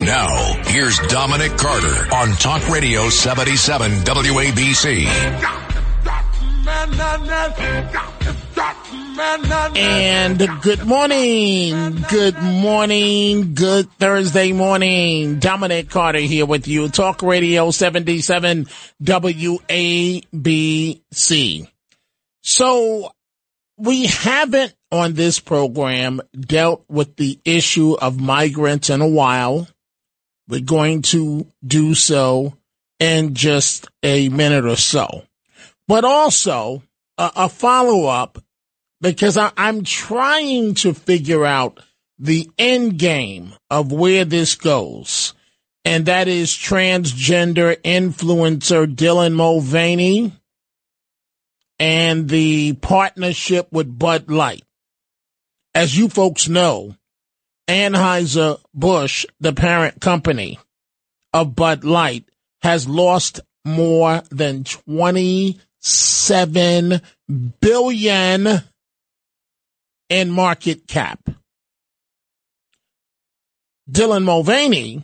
Now, here's Dominic Carter on Talk Radio 77 WABC. And good morning, good morning, good Thursday morning. Dominic Carter here with you. Talk Radio 77 WABC. So we haven't on this program dealt with the issue of migrants in a while. We're going to do so in just a minute or so. But also a, a follow up because I, I'm trying to figure out the end game of where this goes. And that is transgender influencer Dylan Mulvaney and the partnership with Bud Light. As you folks know, Anheuser-Busch, the parent company of Bud Light, has lost more than 27 billion in market cap. Dylan Mulvaney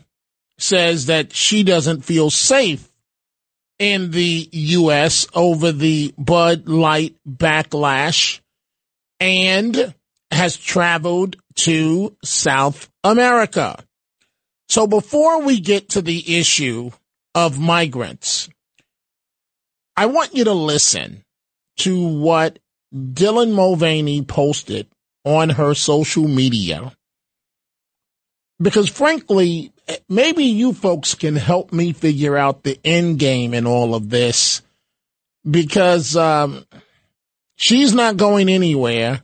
says that she doesn't feel safe in the U.S. over the Bud Light backlash and has traveled to South America. So before we get to the issue of migrants, I want you to listen to what Dylan Mulvaney posted on her social media. Because frankly, maybe you folks can help me figure out the end game in all of this. Because um, she's not going anywhere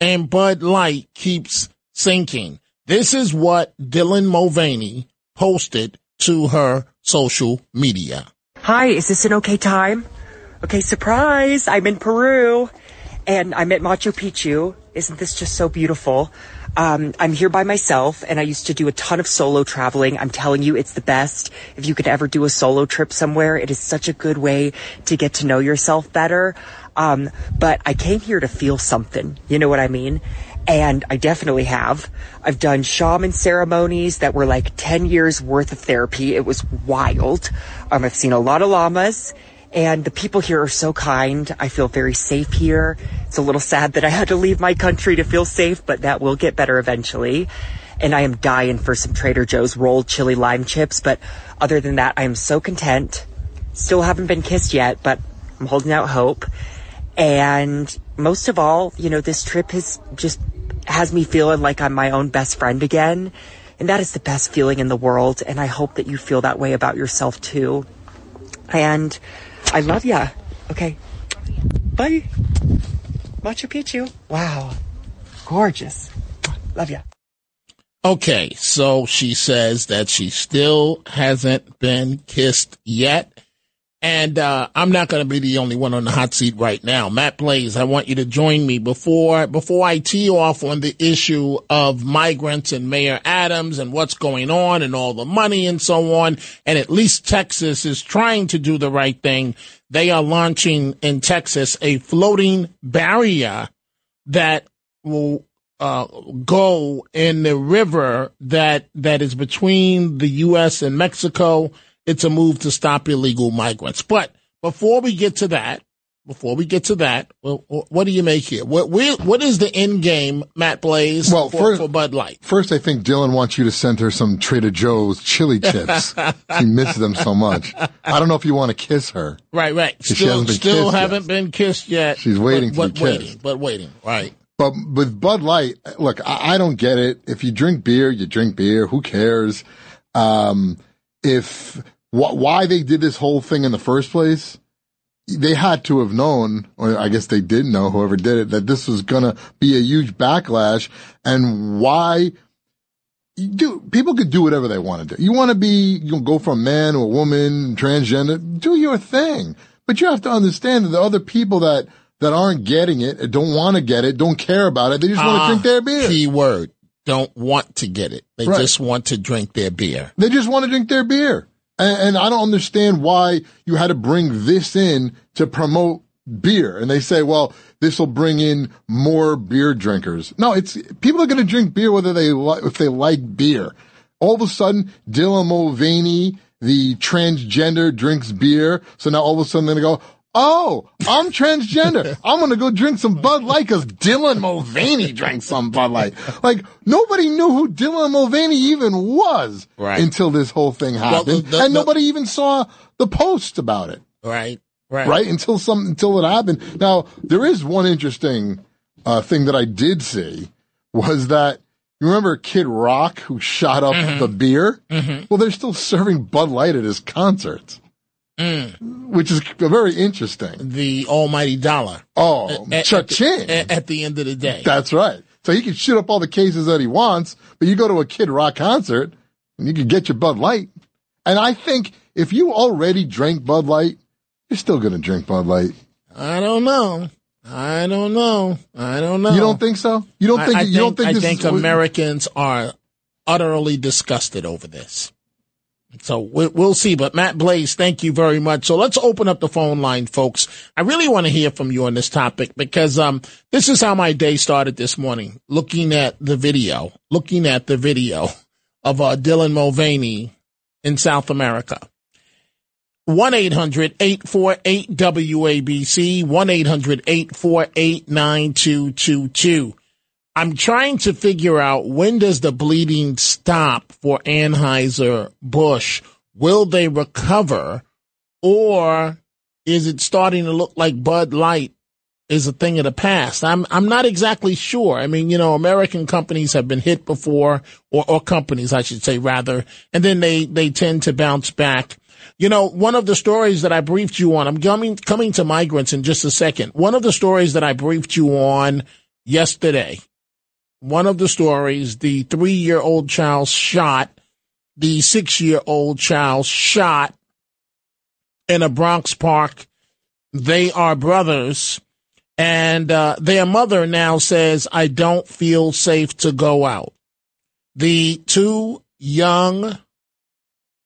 and Bud Light keeps sinking. This is what Dylan Mulvaney posted to her social media. Hi, is this an okay time? Okay, surprise! I'm in Peru and I'm at Machu Picchu. Isn't this just so beautiful? Um, I'm here by myself and I used to do a ton of solo traveling. I'm telling you, it's the best. If you could ever do a solo trip somewhere, it is such a good way to get to know yourself better. Um, but I came here to feel something. You know what I mean? And I definitely have. I've done shaman ceremonies that were like 10 years worth of therapy. It was wild. Um, I've seen a lot of llamas and the people here are so kind. I feel very safe here. It's a little sad that I had to leave my country to feel safe, but that will get better eventually. And I am dying for some Trader Joe's rolled chili lime chips, but other than that, I am so content. Still haven't been kissed yet, but I'm holding out hope. And most of all, you know, this trip has just has me feeling like I'm my own best friend again. And that is the best feeling in the world. And I hope that you feel that way about yourself too. And I love ya. Okay. Bye. Machu Picchu. Wow. Gorgeous. Love ya. Okay, so she says that she still hasn't been kissed yet. And uh, I'm not going to be the only one on the hot seat right now. Matt Blaze, I want you to join me before before I tee off on the issue of migrants and Mayor Adams and what's going on and all the money and so on. And at least Texas is trying to do the right thing. They are launching in Texas a floating barrier that will uh, go in the river that that is between the U.S. and Mexico it's a move to stop illegal migrants. But before we get to that, before we get to that, well, what do you make here? What what is the end game, Matt Blaze? Well, for, first, for Bud Light. First, I think Dylan wants you to send her some Trader Joe's chili chips. she misses them so much. I don't know if you want to kiss her. Right, right. Still, still haven't yet. been kissed yet. She's waiting but, to but be waiting, but waiting. Right. But with Bud Light, look, I, I, don't get it. If you drink beer, you drink beer. Who cares? Um, if wh- why they did this whole thing in the first place, they had to have known, or I guess they did know, whoever did it, that this was going to be a huge backlash and why dude, people could do whatever they want to do. You want to be, you go from man or a woman, transgender, do your thing. But you have to understand that the other people that, that aren't getting it, don't want to get it, don't care about it, they just want to Ah, drink their beer. Key word. Don't want to get it. They Right. just want to drink their beer. They just want to drink their beer. And, and I don't understand why you had to bring this in to promote beer. And they say, well, this will bring in more beer drinkers. No, it's people are going to drink beer whether they if they like beer. All of a sudden, Dylan Mulvaney, the transgender drinks beer. So now all of a sudden they go, Oh, I'm transgender. I'm going to go drink some Bud Light because Dylan Mulvaney drank some Bud Light. Like nobody knew who Dylan Mulvaney even was Right. until this whole thing happened. the- and the- nobody even saw the post about it Right. Right. right? Until some, until it happened. Now, there is one interesting, uh, thing that I did see was that you remember Kid Rock who shot up Mm-hmm. the beer? Well, they're still serving Bud Light at his concerts, Mm. which is very interesting. The almighty dollar. Oh, At- cha-ching. At, at the end of the day. That's right. So he can shoot up all the cases that he wants, but you go to a Kid Rock concert and you can get your Bud Light. And I think if you already drank Bud Light, you're still going to drink Bud Light. I don't know. I don't know. I don't know. You don't think so? You don't I- think, I, you don't think I this think Americans are utterly disgusted over this. So we- we'll see. But Matt Blaze, thank you very much. So let's open up the phone line, folks. I really want to hear from you on this topic because um, this is how my day started this morning. Looking at the video, looking at the video of uh, Dylan Mulvaney in South America. 1-800-848-WABC, 1-800-848-9222. I'm trying to figure out when does the bleeding stop for Anheuser-Busch? Will they recover or is it starting to look like Bud Light is a thing of the past? I'm, I'm not exactly sure. I mean, you know, American companies have been hit before or, or companies, I should say rather, and then they, they tend to bounce back. You know, one of the stories that I briefed you on, I'm coming, coming to migrants in just a second. One of the stories that I briefed you on yesterday, one of the stories, the three year old child shot, the six year old child shot in a Bronx park. They are brothers and uh, their mother now says, I don't feel safe to go out. The two young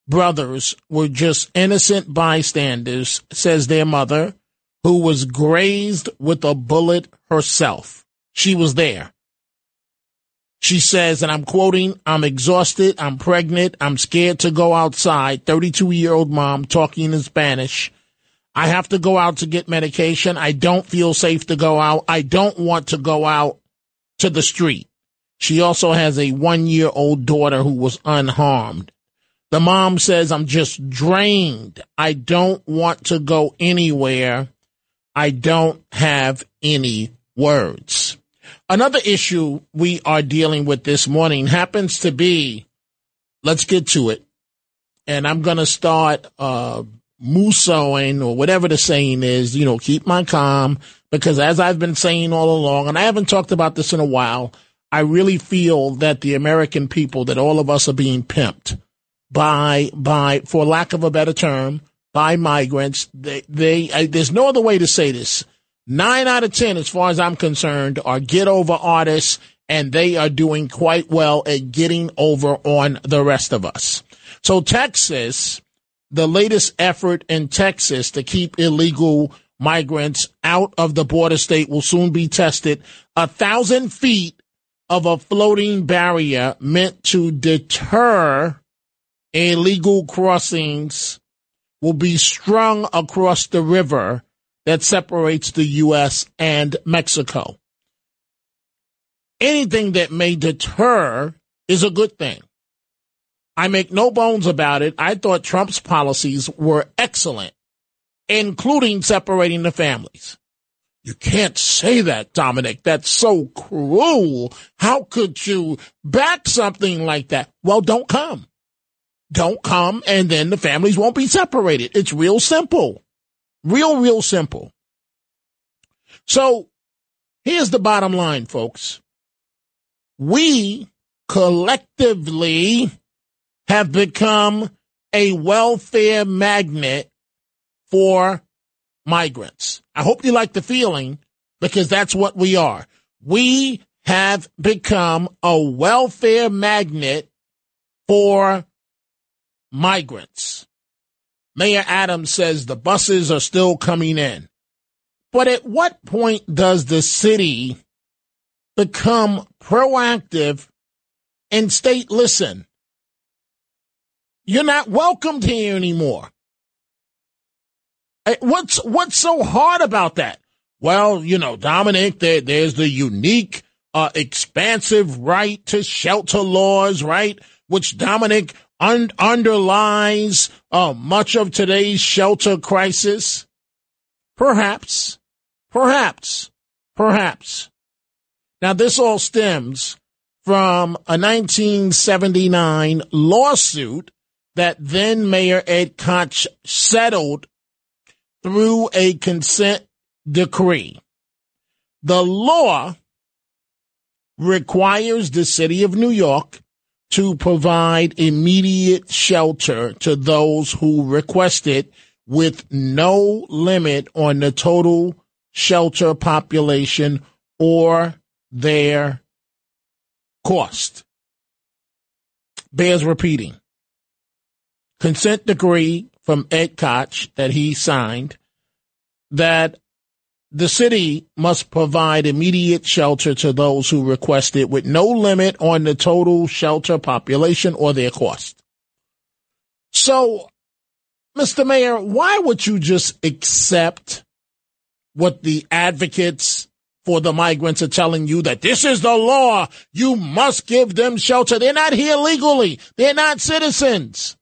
brothers were just innocent bystanders, says their mother, who was grazed with a bullet herself. She was there. She says, and I'm quoting, I'm exhausted, I'm pregnant, I'm scared to go outside. 32 year old mom talking in Spanish. I have to go out to get medication. I don't feel safe to go out. I don't want to go out to the street. She also has a one year old daughter who was unharmed. The mom says, I'm just drained. I don't want to go anywhere. I don't have any words. Another issue we are dealing with this morning happens to be, let's get to it. And I'm going to start, uh, or whatever the saying is, you know, keep my calm because as I've been saying all along, and I haven't talked about this in a while, I really feel that the American people, that all of us are being pimped by, by, for lack of a better term, by migrants. They, they, I, there's no other way to say this. Nine out of 10, as far as I'm concerned, are get over artists and they are doing quite well at getting over on the rest of us. So Texas, the latest effort in Texas to keep illegal migrants out of the border state will soon be tested. A thousand feet of a floating barrier meant to deter illegal crossings will be strung across the river that separates the U.S. and Mexico. Anything that may deter is a good thing. I make no bones about it. I thought Trump's policies were excellent, including separating the families. You can't say that, Dominic. That's so cruel. How could you back something like that? Well, don't come. Don't come, and then the families won't be separated. It's real simple. Real, real simple. So here's the bottom line, folks. We collectively have become a welfare magnet for migrants. I hope you like the feeling because that's what we are. We have become a welfare magnet for migrants. Mayor Adams says the buses are still coming in. But at what point does the city become proactive and state, listen, you're not welcomed here anymore. What's what's so hard about that? Well, you know, Dominic, there, there's the unique, uh, expansive right to shelter laws, right? Which Dominic un- underlies uh, much of today's shelter crisis. Perhaps, perhaps, perhaps. Now, this all stems from a 1979 lawsuit that then Mayor Ed Koch settled through a consent decree. The law requires the city of New York to provide immediate shelter to those who request it with no limit on the total shelter population or their cost. Bears repeating. Consent decree from Ed Koch that he signed that the city must provide immediate shelter to those who request it with no limit on the total shelter population or their cost. So, Mr. Mayor, why would you just accept what the advocates for the migrants are telling you that this is the law. You must give them shelter. They're not here legally. They're not citizens.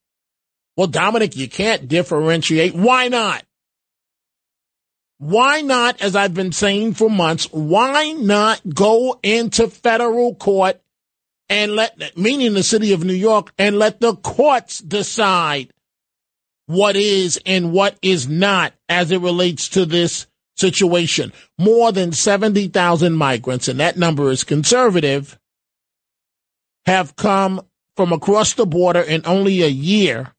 Well, Dominic, you can't differentiate. Why not? Why not, as I've been saying for months, why not go into federal court and let, meaning the city of New York, and let the courts decide what is and what is not as it relates to this situation. More than 70,000 migrants, and that number is conservative, have come from across the border in only a year,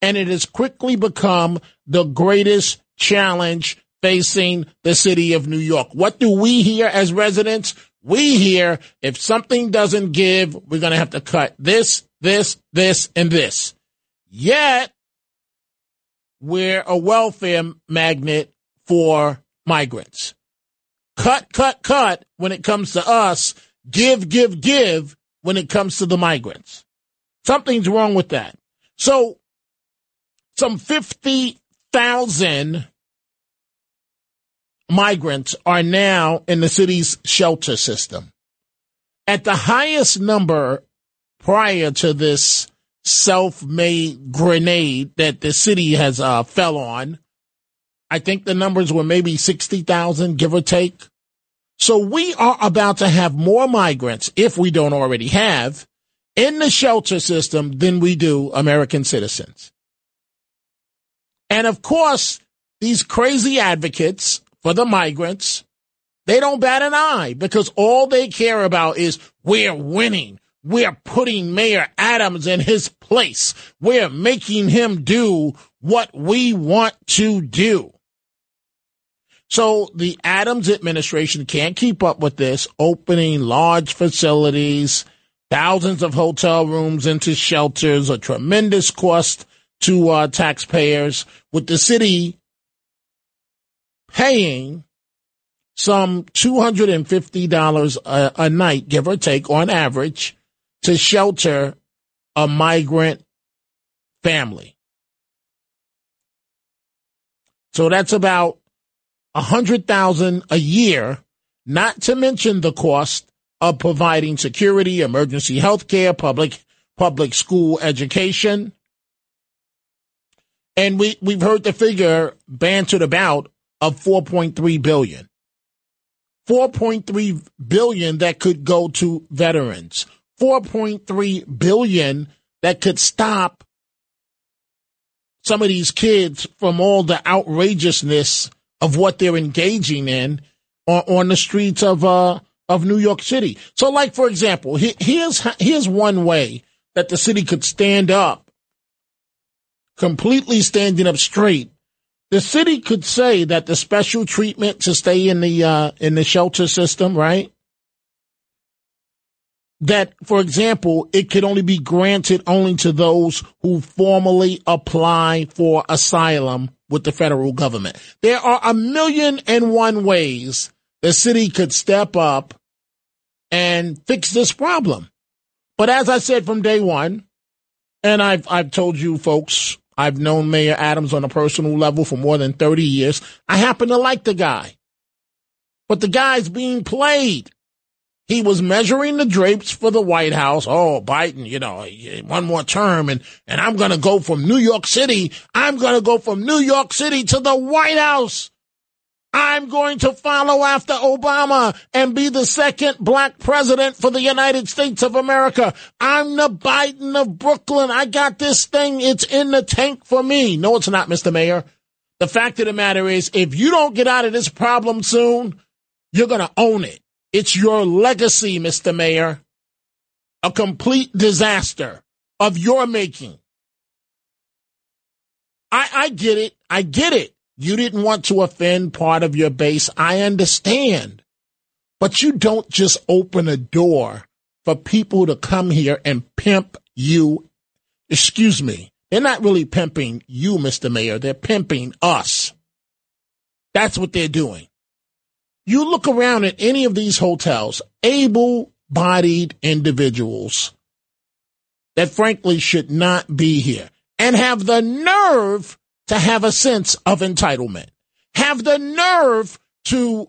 and it has quickly become the greatest challenge facing the city of New York. What do we hear as residents? We hear if something doesn't give, we're going to have to cut this, this, this, and this. Yet, we're a welfare magnet for migrants. Cut, cut, cut when it comes to us. Give, give, give when it comes to the migrants. Something's wrong with that. So, some 50,000 migrants are now in the city's shelter system. At the highest number prior to this self-made grenade that the city has uh, fell on, I think the numbers were maybe 60,000, give or take. So we are about to have more migrants, if we don't already have, in the shelter system than we do American citizens. And of course, these crazy advocates for the migrants, they don't bat an eye because all they care about is we're winning. We're putting Mayor Adams in his place. We're making him do what we want to do. So the Adams administration can't keep up with this, opening large facilities, thousands of hotel rooms into shelters, a tremendous cost to uh, taxpayers, with the city paying some $250 a, a night, give or take, on average, to shelter a migrant family. So that's about a hundred thousand a year, not to mention the cost of providing security, emergency health care, public public school education. And we, we've heard the figure bantered about of 4.3 billion. 4.3 billion that could go to veterans. 4.3 billion that could stop some of these kids from all the outrageousness of what they're engaging in on, on the streets of uh of New York City. So, like for example, here's here's one way that the city could stand up, completely standing up straight. The city could say that the special treatment to stay in the uh, in the shelter system, right? That, for example, it could only be granted only to those who formally apply for asylum with the federal government. There are a million and one ways the city could step up and fix this problem. But as I said from day one, and I've, I've told you folks, I've known Mayor Adams on a personal level for more than 30 years. I happen to like the guy, but the guy's being played. He was measuring the drapes for the White House. Oh, Biden, you know, one more term and, and I'm going to go from New York City. I'm going to go from New York City to the White House. I'm going to follow after Obama and be the second black president for the United States of America. I'm the Biden of Brooklyn. I got this thing. It's in the tank for me. No, it's not, Mr. Mayor. The fact of the matter is, if you don't get out of this problem soon, you're going to own it. It's your legacy, Mr. Mayor. A complete disaster of your making. I, I get it. I get it. You didn't want to offend part of your base. I understand. But you don't just open a door for people to come here and pimp you. Excuse me. They're not really pimping you, Mr. Mayor. They're pimping us. That's what they're doing. You look around at any of these hotels, able bodied individuals that frankly should not be here and have the nerve to have a sense of entitlement, have the nerve to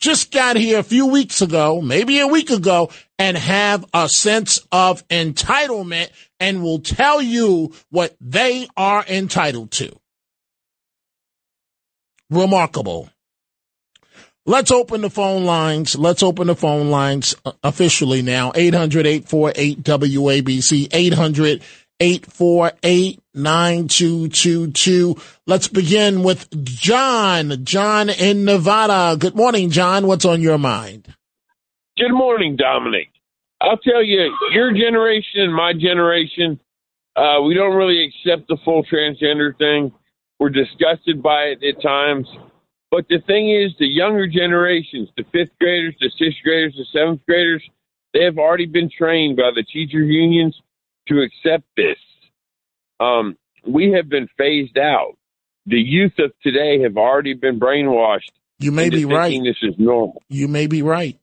just got here a few weeks ago, maybe a week ago, and have a sense of entitlement and will tell you what they are entitled to. Remarkable. Let's open the phone lines. Let's open the phone lines uh, officially now. 800 848 WABC, 800 848 9222. Let's begin with John. John in Nevada. Good morning, John. What's on your mind? Good morning, Dominic. I'll tell you, your generation and my generation, uh, we don't really accept the full transgender thing. We're disgusted by it at times. But the thing is, the younger generations, the fifth graders, the sixth graders, the seventh graders, they have already been trained by the teacher unions to accept this. Um, we have been phased out. The youth of today have already been brainwashed. You may be right. This is normal. You may be right.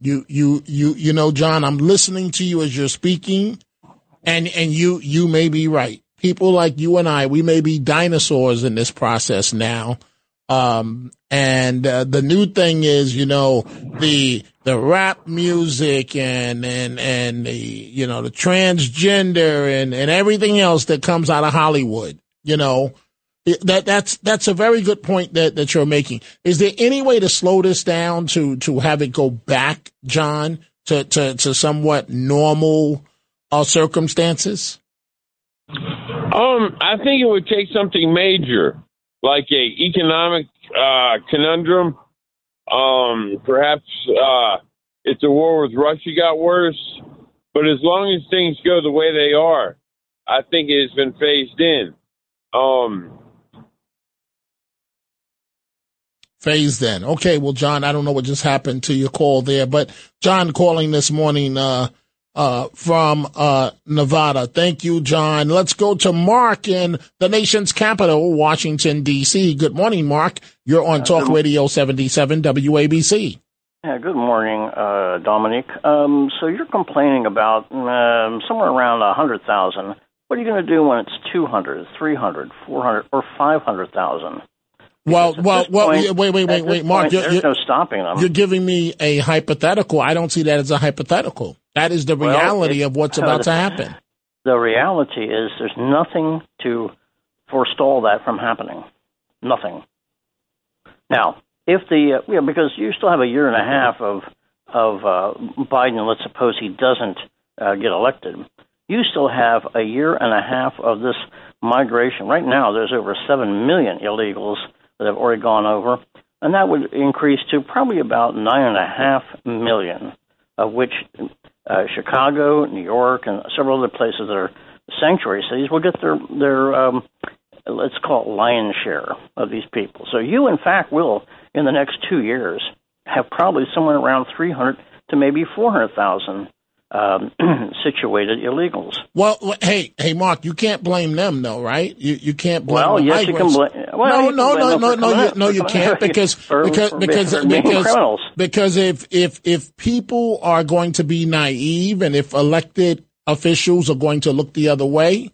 You, you, you, you know, John, I'm listening to you as you're speaking and, and you, you may be right. People like you and I, we may be dinosaurs in this process now. Um, and uh, the new thing is, you know, the the rap music and and and the you know the transgender and and everything else that comes out of Hollywood. You know, that that's that's a very good point that that you're making. Is there any way to slow this down to to have it go back, John, to to to somewhat normal uh, circumstances? Um, I think it would take something major, like a economic uh, conundrum um, perhaps uh, the war with Russia got worse, but as long as things go the way they are, I think it has been phased in. Um, phased in. Okay, well, John, I don't know what just happened to your call there, but John calling this morning uh, uh, from uh, Nevada. Thank you, John. Let's go to Mark in the nation's capital, Washington, D.C. Good morning, Mark. You're on uh, Talk Radio 77 WABC. Yeah, good morning, uh, Dominic. Um, so you're complaining about um, somewhere around a 100,000. What are you going to do when it's 200, 300, 400, or 500,000? Well, well, well. Point, wait, wait, wait, wait, Mark. Point, you're, there's you're, no stopping them. You're giving me a hypothetical. I don't see that as a hypothetical. That is the reality well, of what's about to happen. The reality is there's nothing to forestall that from happening. Nothing. Now, if the uh, yeah, because you still have a year and a half of of uh, Biden. Let's suppose he doesn't uh, get elected. You still have a year and a half of this migration. Right now, there's over seven million illegals that have already gone over. and that would increase to probably about nine and a half million, of which uh, Chicago, New York, and several other places that are sanctuary cities will get their their um, let's call it lion's share of these people. So you, in fact, will in the next two years have probably somewhere around 300 to maybe 400,000 um, situated illegals. Well, hey, hey, Mark, you can't blame them, though, right? You you can't blame. Well, yes, you can blame. Well, no, no, no, no, no, you, no, you can't because because because because because if if if people are going to be naive and if elected officials are going to look the other way,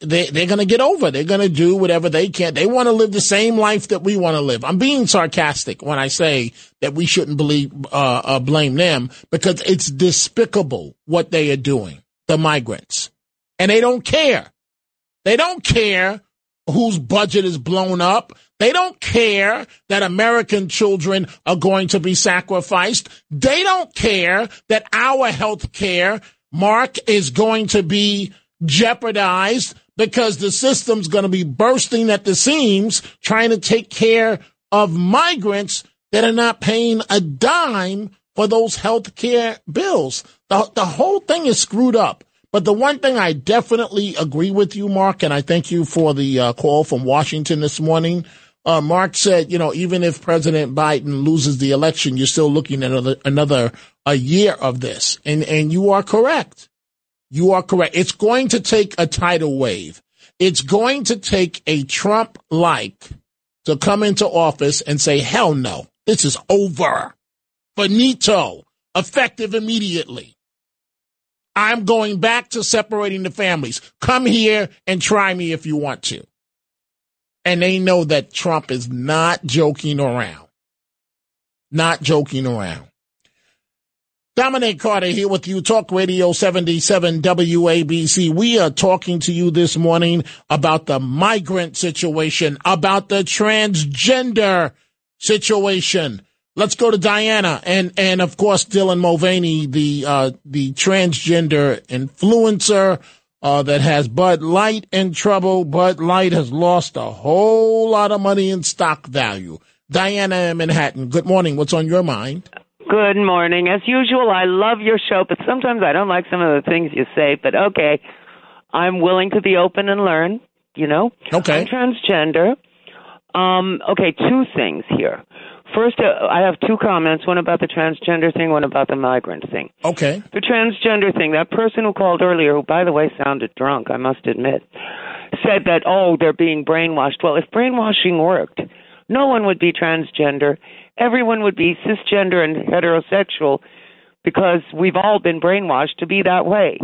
they they're going to get over. They're going to do whatever they can. They want to live the same life that we want to live. I'm being sarcastic when I say that we shouldn't believe uh, uh, blame them because it's despicable what they are doing. The migrants, and they don't care. They don't care whose budget is blown up. They don't care that American children are going to be sacrificed. They don't care that our health care, Mark, is going to be jeopardized because the system's going to be bursting at the seams trying to take care of migrants that are not paying a dime for those health care bills. The, the whole thing is screwed up. But the one thing I definitely agree with you, Mark, and I thank you for the uh, call from Washington this morning. Uh, Mark said, you know, even if President Biden loses the election, you're still looking at another, another a year of this. And, and you are correct. You are correct. It's going to take a tidal wave. It's going to take a Trump like to come into office and say, hell no, this is over. Finito, effective immediately. I'm going back to separating the families. Come here and try me if you want to. And they know that Trump is not joking around. Not joking around. Dominic Carter here with you, Talk Radio 77 WABC. We are talking to you this morning about the migrant situation, about the transgender situation. Let's go to Diana and, and of course, Dylan Mulvaney, the, uh, the transgender influencer, uh, that has Bud Light in trouble. Bud Light has lost a whole lot of money in stock value. Diana in Manhattan, good morning. What's on your mind? Good morning. As usual, I love your show, but sometimes I don't like some of the things you say, but okay. I'm willing to be open and learn, you know? Okay. I'm transgender. Um, okay, two things here. First, uh, I have two comments one about the transgender thing, one about the migrant thing. Okay. The transgender thing, that person who called earlier, who, by the way, sounded drunk, I must admit, said that, oh, they're being brainwashed. Well, if brainwashing worked, no one would be transgender. Everyone would be cisgender and heterosexual because we've all been brainwashed to be that way.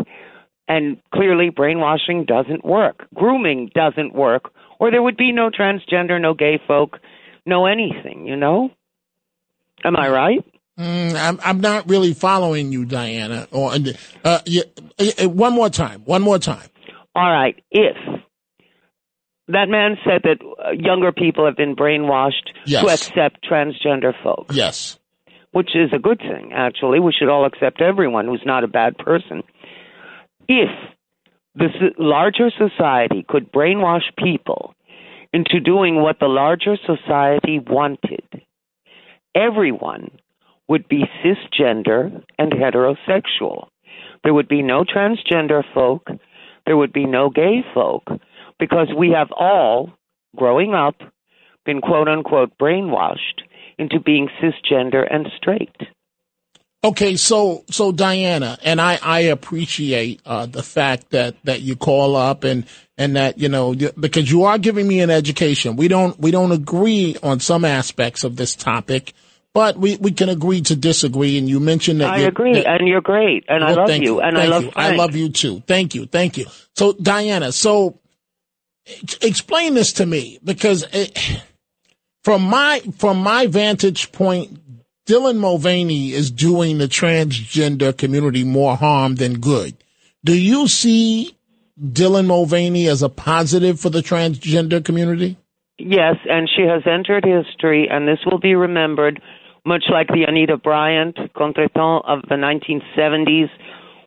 And clearly, brainwashing doesn't work. Grooming doesn't work, or there would be no transgender, no gay folk, no anything, you know? Am I right? Mm, I'm I'm not really following you, Diana. Or uh, yeah, uh, one more time. One more time. All right. If that man said that uh, younger people have been brainwashed Yes. to accept transgender folks, Yes. which is a good thing, actually. We should all accept everyone who's not a bad person. If the larger society could brainwash people into doing what the larger society wanted, everyone would be cisgender and heterosexual. There would be no transgender folk. There would be no gay folk because we have all, growing up, been quote unquote brainwashed into being cisgender and straight. Okay, so so Diana, and I I appreciate uh, the fact that that you call up and and that you know because you are giving me an education. We don't we don't agree on some aspects of this topic, but we we can agree to disagree. And you mentioned that I agree, that- and you're great, and I love you, and I love you. I love you too. Thank you. Thank you. So Diana, so explain this to me because it, from my from my vantage point, Dylan Mulvaney is doing the transgender community more harm than good. Do you see Dylan Mulvaney as a positive for the transgender community? Yes, and she has entered history, and this will be remembered, much like the Anita Bryant contretemps of the 1970s,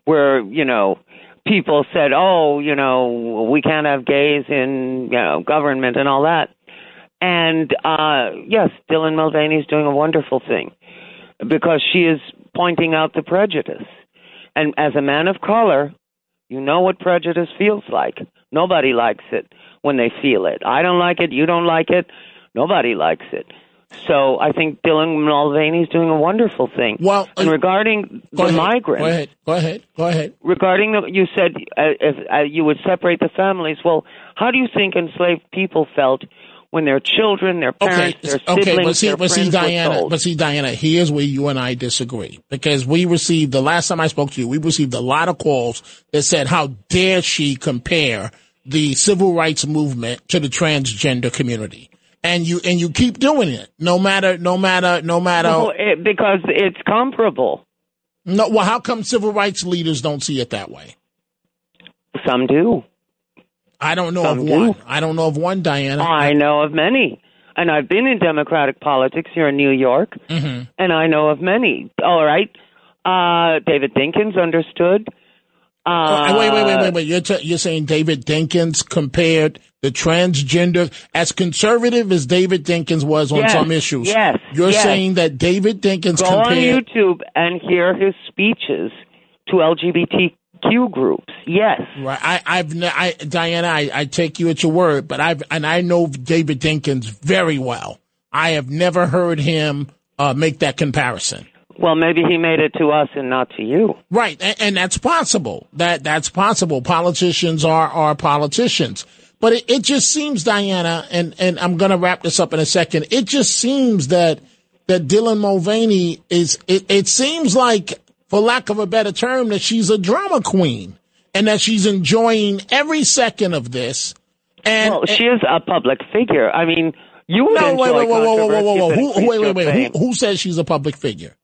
where, you know, people said, oh, you know, we can't have gays in, you know, government and all that. And uh, yes, Dylan Mulvaney is doing a wonderful thing because she is pointing out the prejudice. And as a man of color, you know what prejudice feels like. Nobody likes it when they feel it. I don't like it. You don't like it. Nobody likes it. So I think Dylan Mulvaney is doing a wonderful thing. Well, and uh, regarding the ahead. migrants, Go ahead. Go ahead. Go ahead. regarding the, you said uh, if uh, you would separate the families. Well, how do you think enslaved people felt when their children, their Okay, parents, their okay, siblings, but see, their but see, friends were Diana, but see, Diana, here's where you and I disagree because we received the last time I spoke to you, we received a lot of calls that said, "How dare she compare the civil rights movement to the transgender community?" And you and you keep doing it, no matter, no matter, no matter. Well, it, because it's comparable. no, well, how come civil rights leaders don't see it that way? Some do. I don't know Some of do. one. I don't know of one, Diana. I know of many. And I've been in Democratic politics here in New York, Mhm. and I know of many. All right. Uh, David Dinkins understood. Uh, Oh, wait, wait, wait, wait, wait. You're, t- you're saying David Dinkins compared the transgender as conservative as David Dinkins was on Yes, some issues. yes, You're yes. saying that David Dinkins Go on compared. YouTube and hear his speeches to LGBTQ groups. Yes. Right. I, I've, I, Diana, I, I take you at your word, but I've, and I know David Dinkins very well. I have never heard him uh, make that comparison. Well, maybe he made it to us and not to you. Right, and, and that's possible. That that's possible. Politicians are are politicians, but it, it just seems, Diana, and and I'm going to wrap this up in a second. It just seems that that Dylan Mulvaney is. It, it seems like, for lack of a better term, that she's a drama queen, and that she's enjoying every second of this. And Well, she is a public figure. I mean, you would no, wait, wait, wait, Who, wait, wait, increased wait. your fame. Who, who says she's a public figure?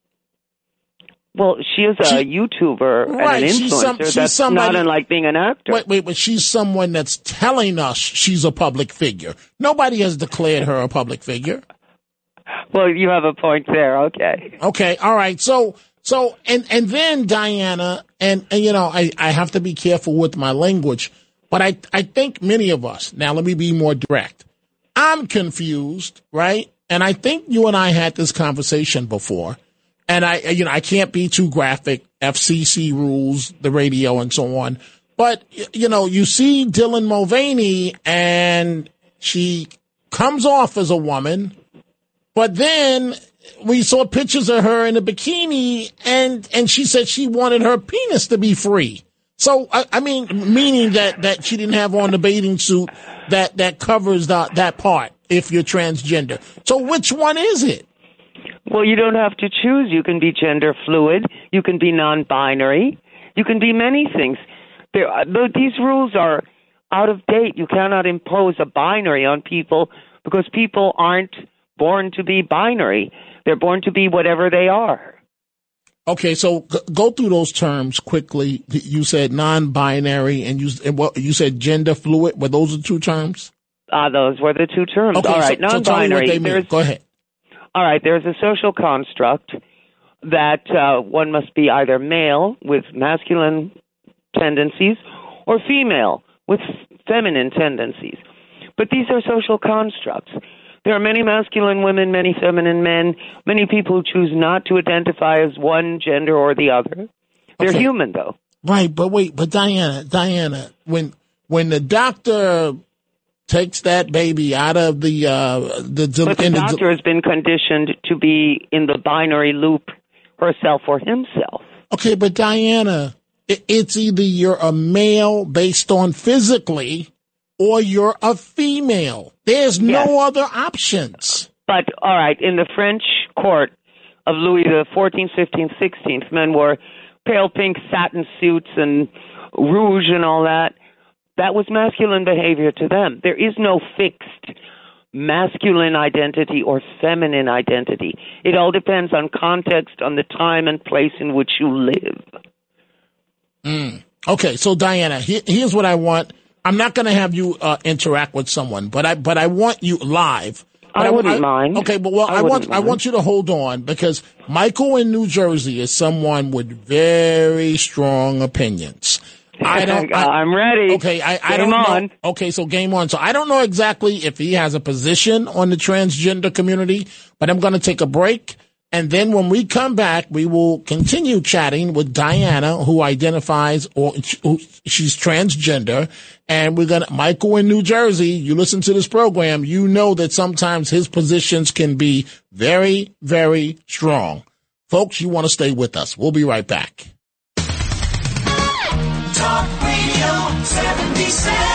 Well, she is a She- YouTuber Right, and an she's some- influencer. she's That's somebody- not unlike being an actor. Wait, wait, but she's someone that's telling us she's a public figure. Nobody has declared her a public figure. Well, you have a point there. Okay. Okay, all right. So, so, and and then Diana, and and you know, I I have to be careful with my language, but I I think many of us. Now, let me be more direct. I'm confused, right? And I think you and I had this conversation before. And I, you know, I can't be too graphic. FCC rules, the radio, and so on. But you know, you see Dylan Mulvaney, and she comes off as a woman, but then we saw pictures of her in a bikini, and and she said she wanted her penis to be free. So I, I mean, meaning that that she didn't have on the bathing suit that that covers that that part if you're transgender. So which one is it? Well, you don't have to choose. You can be gender fluid. You can be non-binary. You can be many things. There, but these rules are out of date. You cannot impose a binary on people because people aren't born to be binary. They're born to be whatever they are. Okay, so go through those terms quickly. You said non-binary, and you and what you said gender fluid. Were those the two terms? Uh, those were the two terms. Okay, All right, so, so tell me what non-binary. there's Go ahead. All right, there's a social construct that uh, one must be either male with masculine tendencies or female with feminine tendencies. But these are social constructs. There are many masculine women, many feminine men, many people who choose not to identify as one gender or the other. They're Okay. human, though. Right, but wait, but Diana, Diana, when when the doctor takes that baby out of the uh the, But the in the- doctor has been conditioned to be in the binary loop herself or himself. okay, but Diana, it's either you're a male based on physically, or you're a female. There's no other options. But all right, in the French court of Louis the Fourteenth, Fifteenth, Sixteenth, men wore pale pink satin suits and rouge and all that. That was masculine behavior to them. There is no fixed masculine identity or feminine identity. It all depends on context, on the time and place in which you live. Okay, so Diana, he, here's what I want. I'm not going to have you uh, interact with someone, but I but I want you live. But I wouldn't mind. Okay, but well, I I, want wouldn't I want you to hold on because Michael in New Jersey is someone with very strong opinions. I don't. I, am ready. Okay, I, I don't on. know. Okay, so game on. So I don't know exactly if he has a position on the transgender community, but I'm going to take a break. And then when we come back, we will continue chatting with Diana, who identifies or who, she's transgender. And we're going to, Michael in New Jersey, you listen to this program, you know that sometimes his positions can be very, very strong. Folks, you want to stay with us. We'll be right back. 77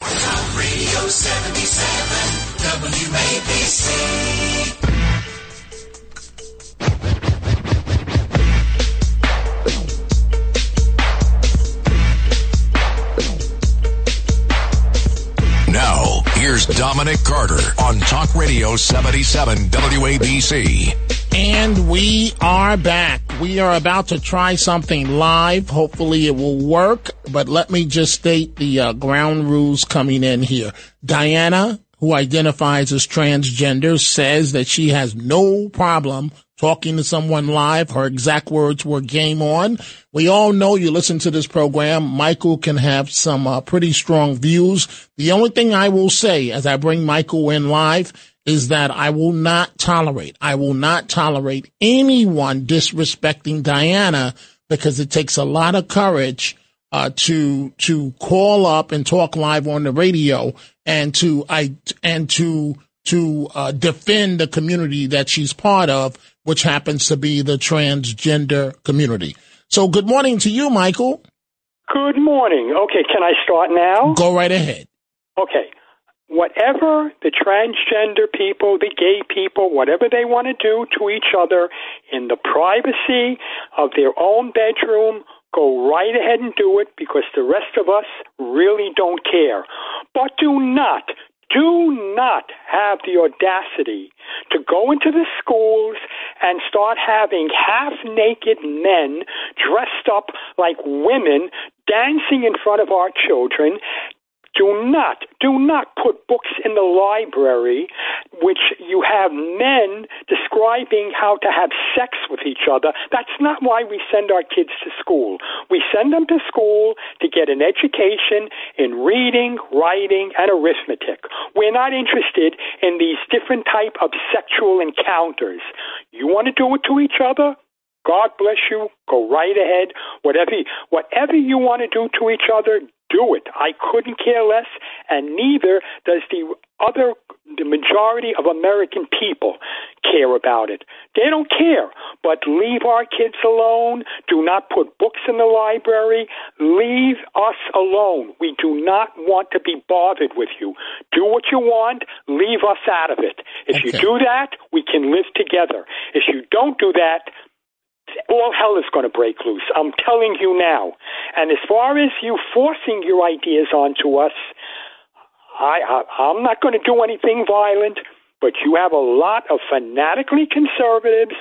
Radio 77 WABC. Now, here's Dominic Carter on Talk Radio 77 WABC. And we are back. We are about to try something live. Hopefully it will work, but let me just state the uh, ground rules coming in here. Diana, who identifies as transgender, says that she has no problem talking to someone live. Her exact words were game on. We all know you listen to this program. Michael can have some uh, pretty strong views. The only thing I will say as I bring Michael in live is that I will not tolerate, I will not tolerate anyone disrespecting Diana because it takes a lot of courage uh, to to call up and talk live on the radio and to I and to to uh, defend the community that she's part of, which happens to be the transgender community. So, good morning to you, Michael. Good morning. Okay, can I start now? Go right ahead. Okay. Whatever the transgender people, the gay people, whatever they want to do to each other in the privacy of their own bedroom, go right ahead and do it because the rest of us really don't care. But do not, do not have the audacity to go into the schools and start having half naked men dressed up like women dancing in front of our children. Do not, do not put books in the library which you have men describing how to have sex with each other. That's not why we send our kids to school. We send them to school to get an education in reading, writing, and arithmetic. We're not interested in these different type of sexual encounters. You want to do it to each other? God bless you. Go right ahead. Whatever, whatever you want to do to each other, do it. I couldn't care less, and neither does the other, the majority of American people care about it. They don't care. But leave our kids alone. Do not put books in the library. Leave us alone. We do not want to be bothered with you. Do what you want. Leave us out of it. If you do that, we can live together. If you don't do that, all hell is going to break loose. I'm telling you now. And as far as you forcing your ideas onto us, I, I I'm not going to do anything violent. But you have a lot of fanatically conservatives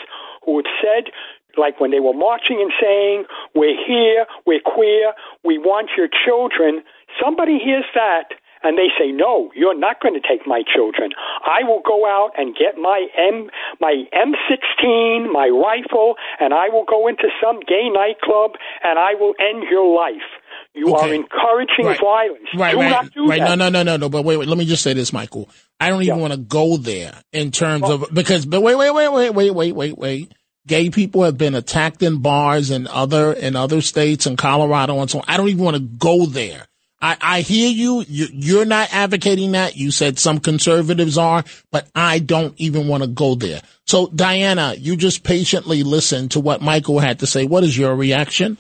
who have said, like when they were marching and saying, "We're here, we're queer, we want your children." Somebody hears that and they say, "No, you're not going to take my children. I will go out and get my M my M16, my rifle, and I will go into some gay nightclub and I will end your life." You are encouraging Right. violence. Right, do right, not do right. that. No, no, no, no, no. But wait, wait. Let me just say this, Michael. I don't even want to go there in terms oh. of because. But wait, wait, wait, wait, wait, wait, wait, wait. Gay people have been attacked in bars in other in other states in Colorado and so on. I don't even want to go there. I, I hear you. you. You're not advocating that. You said some conservatives are, but I don't even want to go there. So, Diana, you just patiently listen to what Michael had to say. What is your reaction?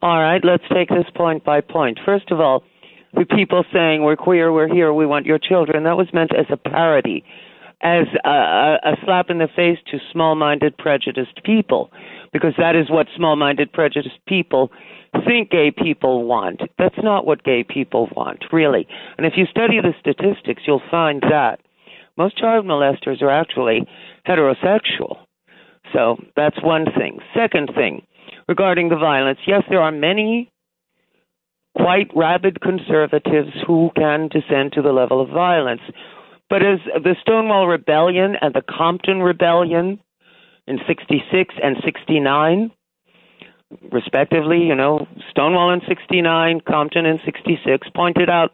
All right, let's take this point by point. First of all, the people saying we're queer, we're here, we want your children, that was meant as a parody, as a, a, a slap in the face to small minded, prejudiced people, because that is what small minded, prejudiced people think gay people want. That's not what gay people want, really. And if you study the statistics, you'll find that most child molesters are actually heterosexual. So that's one thing. Second thing, regarding the violence, yes, there are many quite rabid conservatives who can descend to the level of violence. But as the Stonewall Rebellion and the Compton Rebellion in 66 and 69, respectively, you know, Stonewall in 69, Compton in 66, pointed out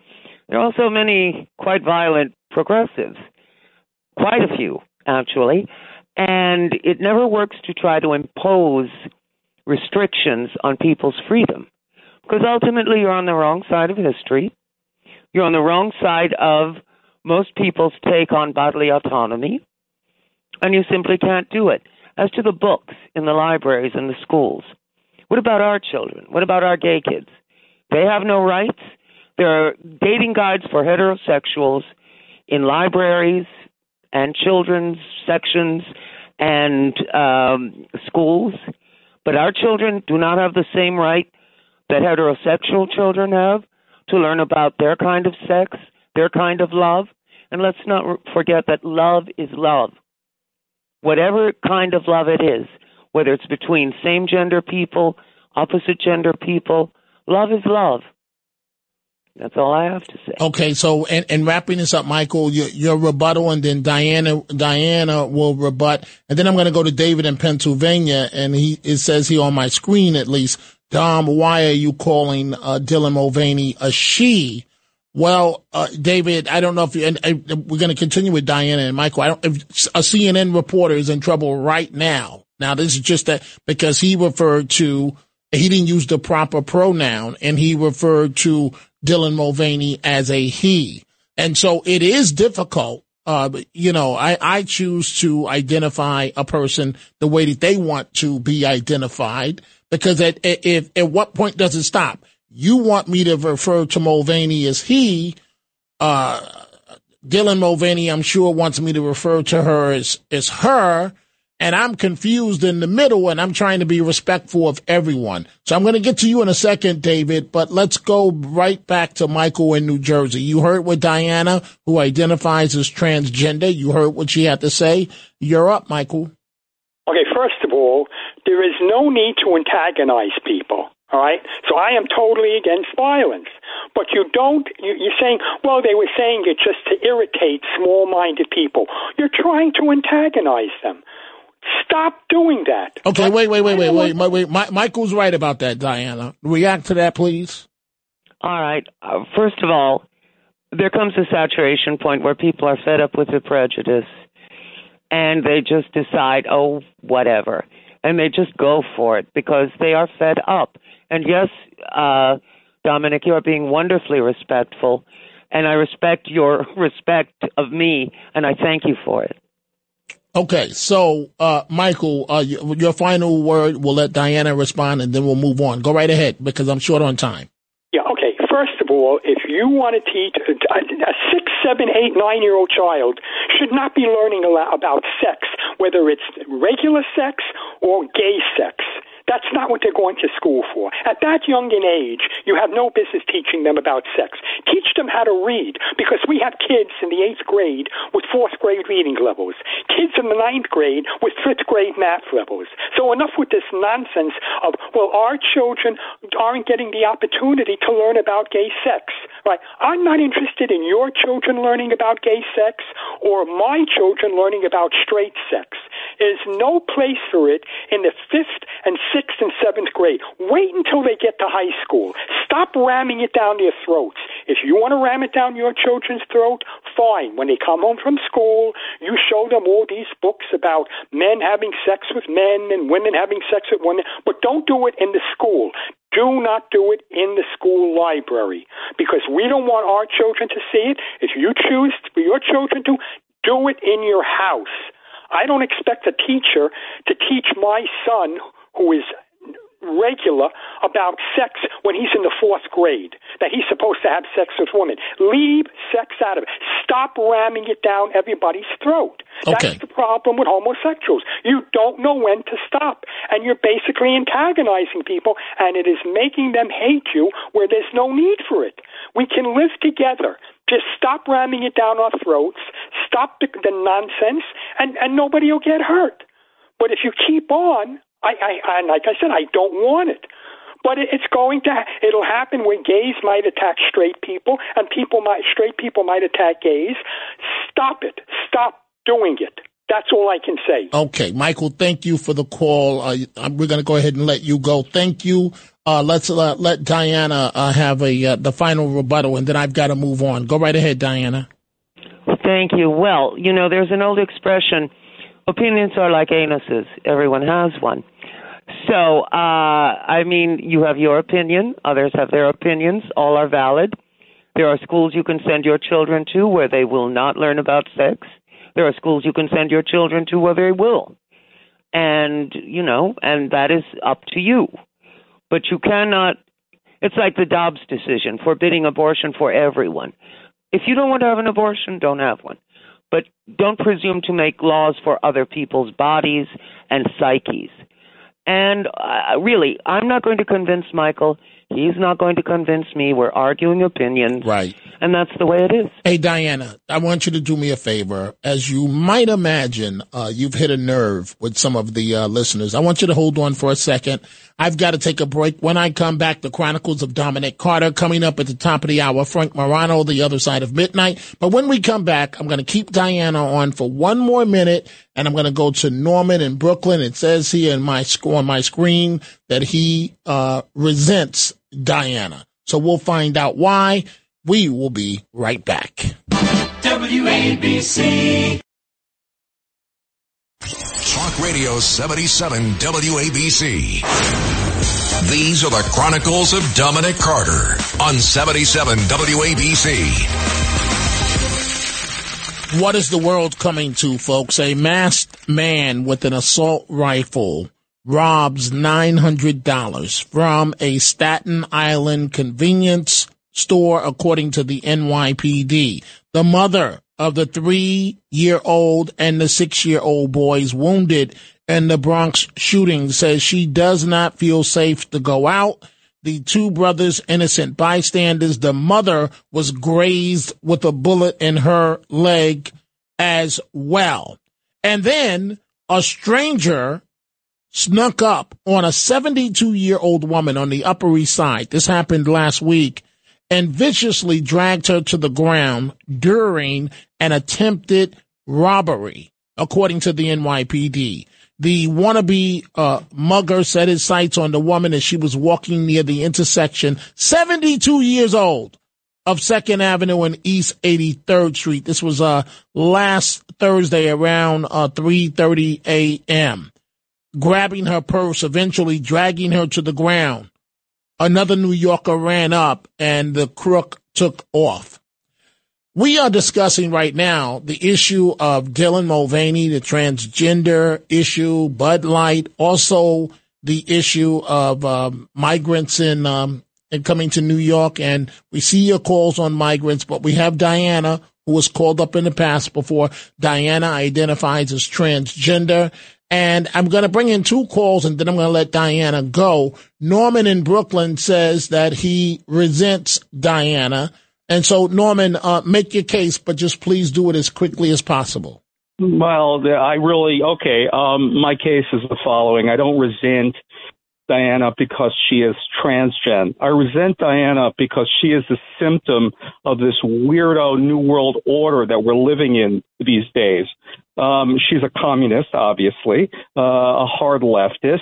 there are also many quite violent progressives, quite a few, actually, and it never works to try to impose restrictions on people's freedom because ultimately you're on the wrong side of history. You're on the wrong side of most people's take on bodily autonomy, and you simply can't do it. As to the books in the libraries and the schools, what about our children? What about our gay kids? They have no rights. There are dating guides for heterosexuals in libraries and children's sections and um, schools, but our children do not have the same right that heterosexual children have to learn about their kind of sex, their kind of love. And let's not forget that love is love. Whatever kind of love it is, whether it's between same gender people, opposite gender people, love is love. That's all I have to say. Okay, so and, and wrapping this up, Michael, your, your rebuttal, and then Diana Diana will rebut, and then I'm going to go to David in Pennsylvania, and he it says here on my screen at least, Dom, why are you calling uh, Dylan Mulvaney a she? Well, uh, David, I don't know if you, and, we're going to continue with Diana and Michael. I don't, if a CNN reporter is in trouble right now. Now, this is just that because he referred to, he didn't use the proper pronoun and he referred to Dylan Mulvaney as a he. And so it is difficult. Uh, you know, I, I choose to identify a person the way that they want to be identified because at, at, at what point does it stop? You want me to refer to Mulvaney as he, uh, Dylan Mulvaney, I'm sure wants me to refer to her as, as her and I'm confused in the middle and I'm trying to be respectful of everyone. So I'm going to get to you in a second, David, but let's go right back to Michael in New Jersey. You heard what Diana, who identifies as transgender, you heard what she had to say. You're up, Michael. Okay, first of all, there is no need to antagonize people. All right. So I am totally against violence. But you don't, you, you're saying, well, they were saying it just to irritate small minded people. You're trying to antagonize them. Stop doing that. Okay, wait, wait, wait, wait, wait, wait, wait. My, Michael's right about that, Diana. React to that, please. All right. Uh, first of all, there comes a saturation point where people are fed up with the prejudice and they just decide, oh, whatever. And they just go for it because they are fed up. And yes, uh, Dominic, you are being wonderfully respectful. And I respect your respect of me, and I thank you for it. Okay, so uh, Michael, uh, your, final word. We'll let Diana respond, and then we'll move on. Go right ahead because I'm short on time. Yeah, okay. First of all, if you want to teach a, a six, seven, eight, nine year old child should not be learning about sex, whether it's regular sex or gay sex. That's not what they're going to school for. At that young an age, you have no business teaching them about sex. Teach them how to read, because we have kids in the eighth grade with fourth grade reading levels, kids in the ninth grade with fifth grade math levels. So enough with this nonsense of, well, our children aren't getting the opportunity to learn about gay sex. Right? I'm not interested in your children learning about gay sex or my children learning about straight sex. There's no place for it in the fifth and sixth and seventh grade. Wait until they get to high school. Stop ramming it down their throats. If you want to ram it down your children's throat, fine. When they come home from school, you show them all these books about men having sex with men and women having sex with women, but don't do it in the school. Do not do it in the school library because we don't want our children to see it. If you choose for your children to, do it in your house. I don't expect a teacher to teach my son, who is regular about sex when he's in the fourth grade, that he's supposed to have sex with women. Leave sex out of it. Stop ramming it down everybody's throat. Okay. That's the problem with homosexuals. You don't know when to stop, and you're basically antagonizing people, and it is making them hate you where there's no need for it. We can live together. Just stop ramming it down our throats. Stop the, the nonsense, and, and nobody will get hurt. But if you keep on, I, I, and like I said, I don't want it. But it, it's going to, it'll happen when gays might attack straight people, and people might, straight people might attack gays. Stop it. Stop doing it. That's all I can say. Okay, Michael, thank you for the call. Uh, we're going to go ahead and let you go. Thank you. Uh, let's uh, let Diana uh, have a uh, the final rebuttal, and then I've got to move on. Go right ahead, Diana. Thank you. Well, you know, there's an old expression opinions are like anuses, everyone has one. So, uh, I mean, you have your opinion, others have their opinions, all are valid. There are schools you can send your children to where they will not learn about sex. There are schools you can send your children to where they will. And, you know, and that is up to you. But you cannot, it's like the Dobbs decision, forbidding abortion for everyone. If you don't want to have an abortion, don't have one. But don't presume to make laws for other people's bodies and psyches. And uh, really, I'm not going to convince Michael. He's not going to convince me. We're arguing opinions. Right. And that's the way it is. Hey, Diana, I want you to do me a favor. As you might imagine, uh, you've hit a nerve with some of the uh, listeners. I want you to hold on for a second. I've got to take a break. When I come back, the Chronicles of Dominic Carter coming up at the top of the hour. Frank Morano, the other side of midnight. But when we come back, I'm going to keep Diana on for one more minute, and I'm going to go to Norman in Brooklyn. It says here in my sc- on my screen that he uh, resents Diana. So we'll find out why. We will be right back. WABC. Talk Radio 77 WABC. These are the Chronicles of Dominic Carter on 77 WABC. What is the world coming to, folks? A masked man with an assault rifle robs $900 from a Staten Island convenience store, according to the NYPD. The mother of the three year old and the six year old boys wounded in the Bronx shooting says she does not feel safe to go out. The two brothers, innocent bystanders. The mother was grazed with a bullet in her leg as well. And then a stranger snuck up on a 72 year old woman on the Upper East Side. This happened last week and viciously dragged her to the ground during an attempted robbery, according to the NYPD. The wannabe uh, mugger set his sights on the woman as she was walking near the intersection, 72 years old, of Second Avenue and East 83rd Street. This was uh, last Thursday around uh, 3:30 a.m. Grabbing her purse, eventually dragging her to the ground. Another New Yorker ran up, and the crook took off. We are discussing right now the issue of Dylan Mulvaney, the transgender issue, Bud Light, also the issue of um, migrants in um, coming to New York. And we see your calls on migrants, but we have Diana, who was called up in the past before. Diana identifies as transgender. And I'm going to bring in two calls and then I'm going to let Diana go. Norman in Brooklyn says that he resents Diana. And so, Norman, uh, make your case, but just please do it as quickly as possible. Well, I really okay. Um, my case is the following: I don't resent Diana because she is transgen. I resent Diana because she is a symptom of this weirdo new world order that we're living in these days. Um, she's a communist, obviously, uh, a hard leftist,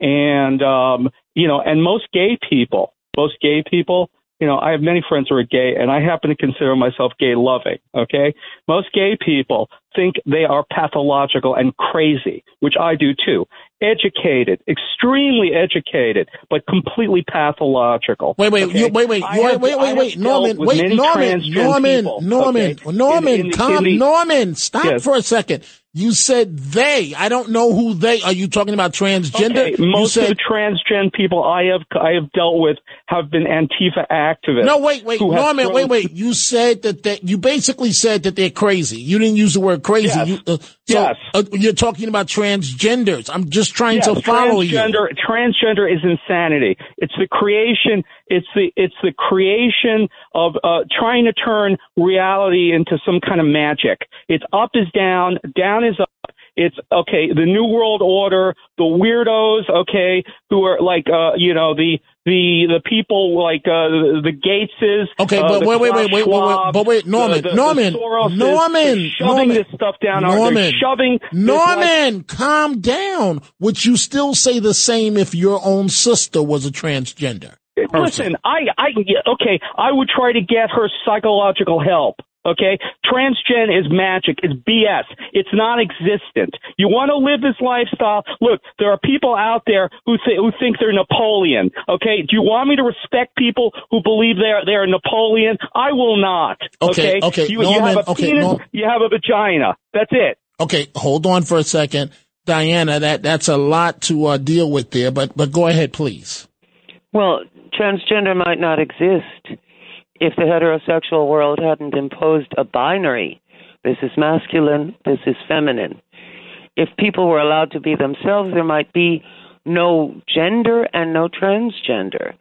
and um, you know, and most gay people, most gay people, you know, I have many friends who are gay, and I happen to consider myself gay loving. Okay, most gay people think they are pathological and crazy, which I do too. Educated, extremely educated, but completely pathological. Wait, wait, okay? you, wait, wait, I have- wait, wait, wait, Norman, wait, Norman, Norman, people, Norman, okay? Norman, In- in in the- Norman, stop Yes. for a second. You said they. I don't know who they. Are you talking about transgender? Okay, most you of the transgen people I have I have dealt with have been Antifa activists. no, wait, wait, Norman, thrown- wait, wait. You said that they, you basically said that they're crazy. You didn't use the word crazy. Yes. You, uh, so Yes. uh, you're talking about transgenders. I'm just trying Yes, to follow you. transgender, Transgender is insanity. It's the creation. It's the it's the creation of uh, trying to turn reality into some kind of magic. It's up is down, down is up. It's okay. The new world order, the weirdos, okay, who are like, uh, you know, the the the people like uh, the, Gateses. Okay, uh, but wait, wait, wait, wait, wait, wait, but wait, Norman, the, the, Norman, the Soroses, Norman, shoving Norman, this stuff down. Norman, shoving. Norman, calm down. Would you still say the same if your own sister was a transgender? Person? Listen, I, I, okay, I would try to get her psychological help. Okay, transgen is magic. It's BS. It's non-existent. You want to live this lifestyle? Look, there are people out there who th- who think they're Napoleon. Okay, do you want me to respect people who believe they're they're Napoleon? I will not. Okay, okay, You, you Norman, have a okay, penis. Norm- you have a vagina. That's it. Okay, hold on for a second, Diana. That that's a lot to uh, deal with there, but but go ahead, please. Well, transgender might not exist if the heterosexual world hadn't imposed a binary. This is masculine, this is feminine. If people were allowed to be themselves, there might be no gender and no transgender.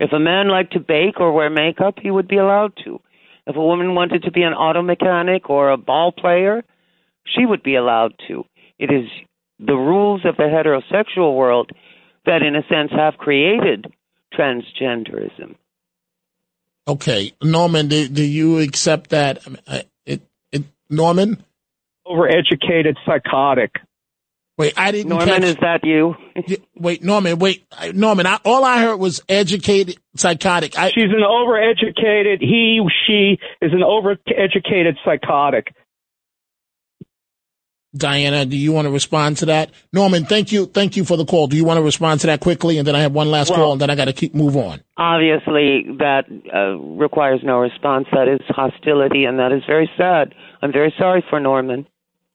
If a man liked to bake or wear makeup, he would be allowed to. If a woman wanted to be an auto mechanic or a ball player, she would be allowed to. It is the rules of the heterosexual world that, in a sense, have created transgenderism. Okay, Norman, do, do you accept that? I mean, I- It, it, Norman. Overeducated, psychotic. Wait, I didn't. Norman, catch, is that you? Wait, Norman. Wait, I- Norman. I, all I heard was educated, psychotic. I, She's an overeducated. He, she is an overeducated psychotic. Diana, do you want to respond to that? Norman, thank you, thank you for the call. Do you want to respond to that quickly, and then I have one last Well- call, and then I got to keep move on. Obviously, that uh, requires no response. That is hostility, and that is very sad. I'm very sorry for Norman.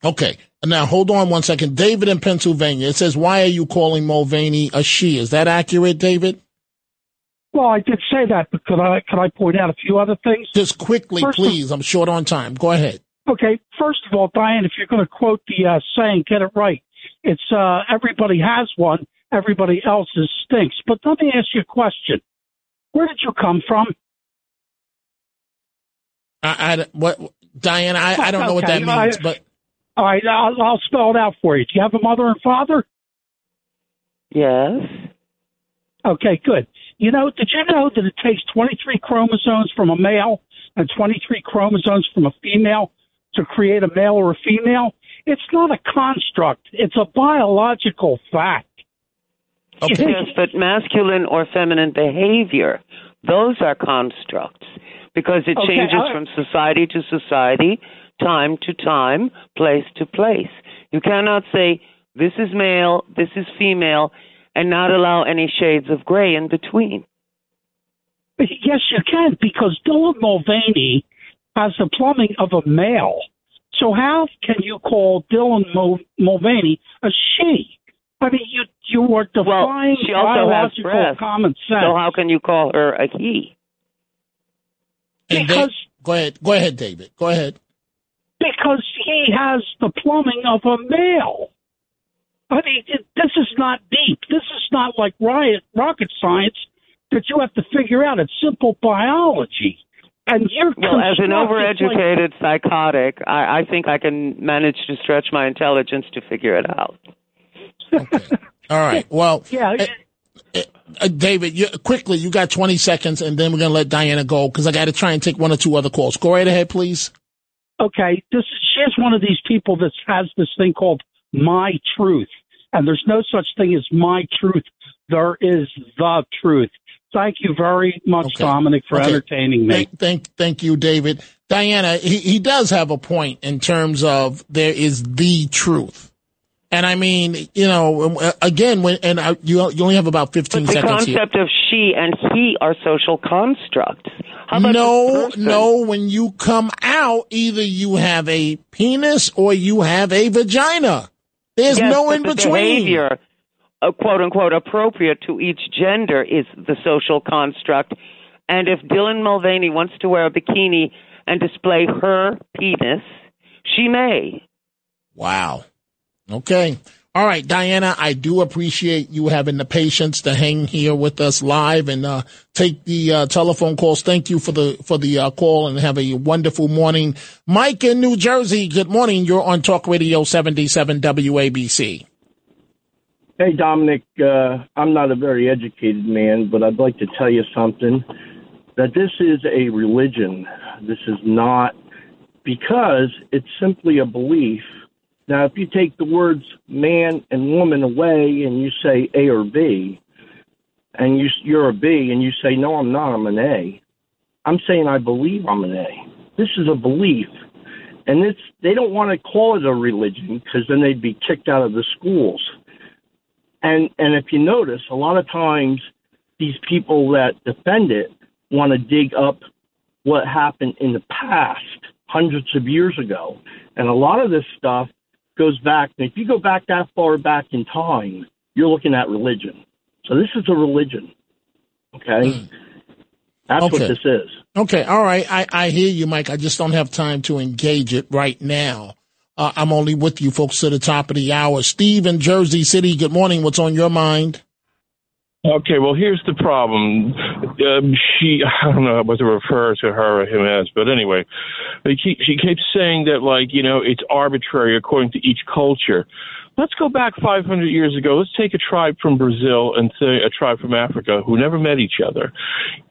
Okay. Now hold on one second. David in Pennsylvania. It says, "Why are you calling Mulvaney a she?" Is that accurate, David? Well, I did say that, but could I could I point out a few other things? Just quickly, First of- please. I'm short on time. Go ahead. Okay, first of all, Diane, if you're going to quote the uh, saying, get it right. It's uh, everybody has one, everybody else's stinks. But let me ask you a question. Where did you come from? I, I what Diana? I, I don't know what that Okay, I- means, but All right, I'll, I'll spell it out for you. Do you have a mother and father? Yes. Okay, good. You know, did you know that it takes 23 chromosomes from a male and 23 chromosomes from a female to create a male or a female? It's not a construct. It's a biological fact. Okay. Yes, but masculine or feminine behavior, those are constructs because it Okay, changes I- from society to society, time to time, place to place. You cannot say this is male, this is female, and not allow any shades of gray in between. Yes, you can, because Dylan Mulvaney has the plumbing of a male. So how can you call Dylan Mul- Mulvaney a she? I mean, you you are defying she also has biological breasts. common sense. So how can you call her a he? and they- go ahead. Go ahead, David. Go ahead. because he has the plumbing of a male. I mean, it, this is not deep. This is not like riot, rocket science that you have to figure out. It's simple biology. And you're Well, as an construct- it's like- overeducated psychotic, I, I think I can manage to stretch my intelligence to figure it out. All right. Well, yeah. uh, uh, David, you, quickly, you got 20 seconds, and then we're going to let Diana go because I got to try and take one or two other calls. Go right ahead, please. okay, this is, she's one of these people that has this thing called my truth. And there's no such thing as my truth. There is the truth. Thank you very much, Dominic, for Okay. entertaining me. Thank, thank, thank you, David. Diana, he, he does have a point in terms of there is the truth. And I mean, you know, um, uh, again, when, and I, you, you only have about 15 the seconds here. The concept of she and he are social constructs. How about no, no, when you come out, either you have a penis or you have a vagina. There's Yes, no but in the between. Behavior, uh, quote unquote, appropriate to each gender is the social construct. And if Dylan Mulvaney wants to wear a bikini and display her penis, she may. Wow. Okay. All right, Diana, I do appreciate you having the patience to hang here with us live and uh, take the uh, telephone calls. Thank you for the for the uh, call and have a wonderful morning. Mike in New Jersey, good morning. You're on Talk Radio 77 WABC. Hey, Dominic, uh, I'm not a very educated man, but I'd like to tell you something that this is a religion. This is not because it's simply a belief. Now, if you take the words man and woman away and you say A or B, and you, you're a B and you say, no, I'm not, I'm an A, I'm saying I believe I'm an A. This is a belief. And it's, they don't want to call it a religion because then they'd be kicked out of the schools. And and if you notice, a lot of times these people that defend it want to dig up what happened in the past, hundreds of years ago. And a lot of this stuff goes back. If you go back that far back in time, you're looking at religion. So this is a religion. Okay, hmm. that's what this is. Okay, all right. I, I hear you, Mike. I just don't have time to engage it right now. Uh, I'm only with you folks to the top of the hour. Steve in Jersey City, good morning. What's on your mind? Okay, well, here's the problem. Um, she, I don't know what to refer to her or him as, but anyway, she keeps saying that, like, you know, it's arbitrary according to each culture. Let's go back 500 years ago. Let's take a tribe from Brazil and say a tribe from Africa who never met each other.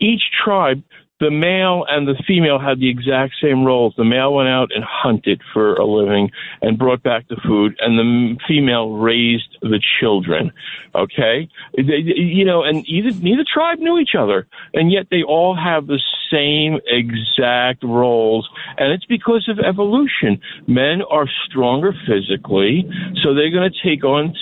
Each tribe, the male and the female had the exact same roles. The male went out and hunted for a living and brought back the food, and the female raised the children. Okay, they, you know, and either neither tribe knew each other, and yet they all have the same exact roles, and it's because of evolution. Men are stronger physically, so they're going to take on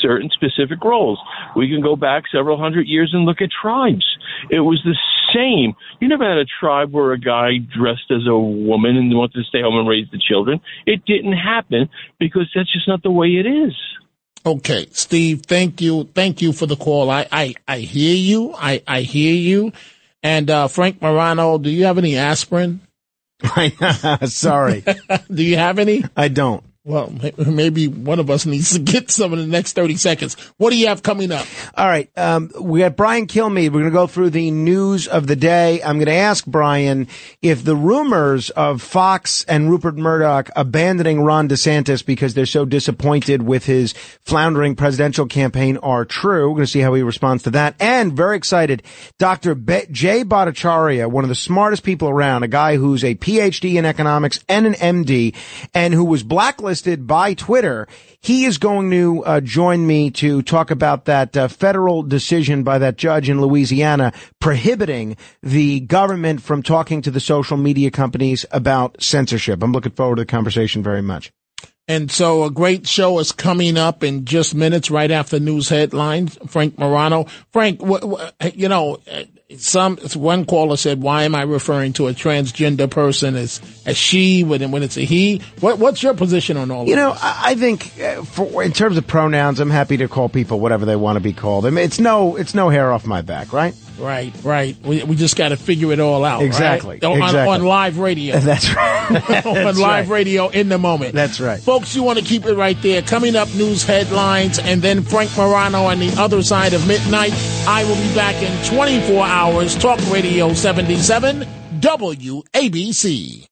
certain specific roles. We can go back several hundred years and look at tribes. It was the same. You never had a tribe where a guy dressed as a woman and wanted to stay home and raise the children. It didn't happen because that's just not the way it is. Okay, Steve, thank you. Thank you for the call. I, I, I hear you. I, I hear you. And, uh, Frank Morano, do you have any aspirin? Sorry. do you have any? I don't. Well, maybe one of us needs to get some in the next 30 seconds. What do you have coming up? All right. Um, we got Brian Kilmeade. We're going to go through the news of the day. I'm going to ask Brian if the rumors of Fox and Rupert Murdoch abandoning Ron DeSantis because they're so disappointed with his floundering presidential campaign are true. We're going to see how he responds to that. And very excited, Dr. Be- Jay Bhattacharya, one of the smartest people around, a guy who's a PhD in economics and an MD, and who was blacklisted by Twitter. He is going to uh, join me to talk about that uh, federal decision by that judge in Louisiana prohibiting the government from talking to the social media companies about censorship. I'm looking forward to the conversation very much. And so a great show is coming up in just minutes right after news headlines. Frank Morano. Frank, wh- wh- you know, some, one caller said, why am I referring to a transgender person as, as she when, when it's a he? What, what's your position on all You of know, this? I I think uh, for, in terms of pronouns, I'm happy to call people whatever they want to be called. I mean, it's no, it's no hair off my back, right? Right, right. We, we just got to figure it all out. right? Exactly, On, exactly. on live radio. That's right. on live right. radio in the moment. That's right. Folks, you want to keep it right there. Coming up, news headlines, and then Frank Morano on the other side of midnight. I will be back in 24 hours. Talk Radio 77, WABC.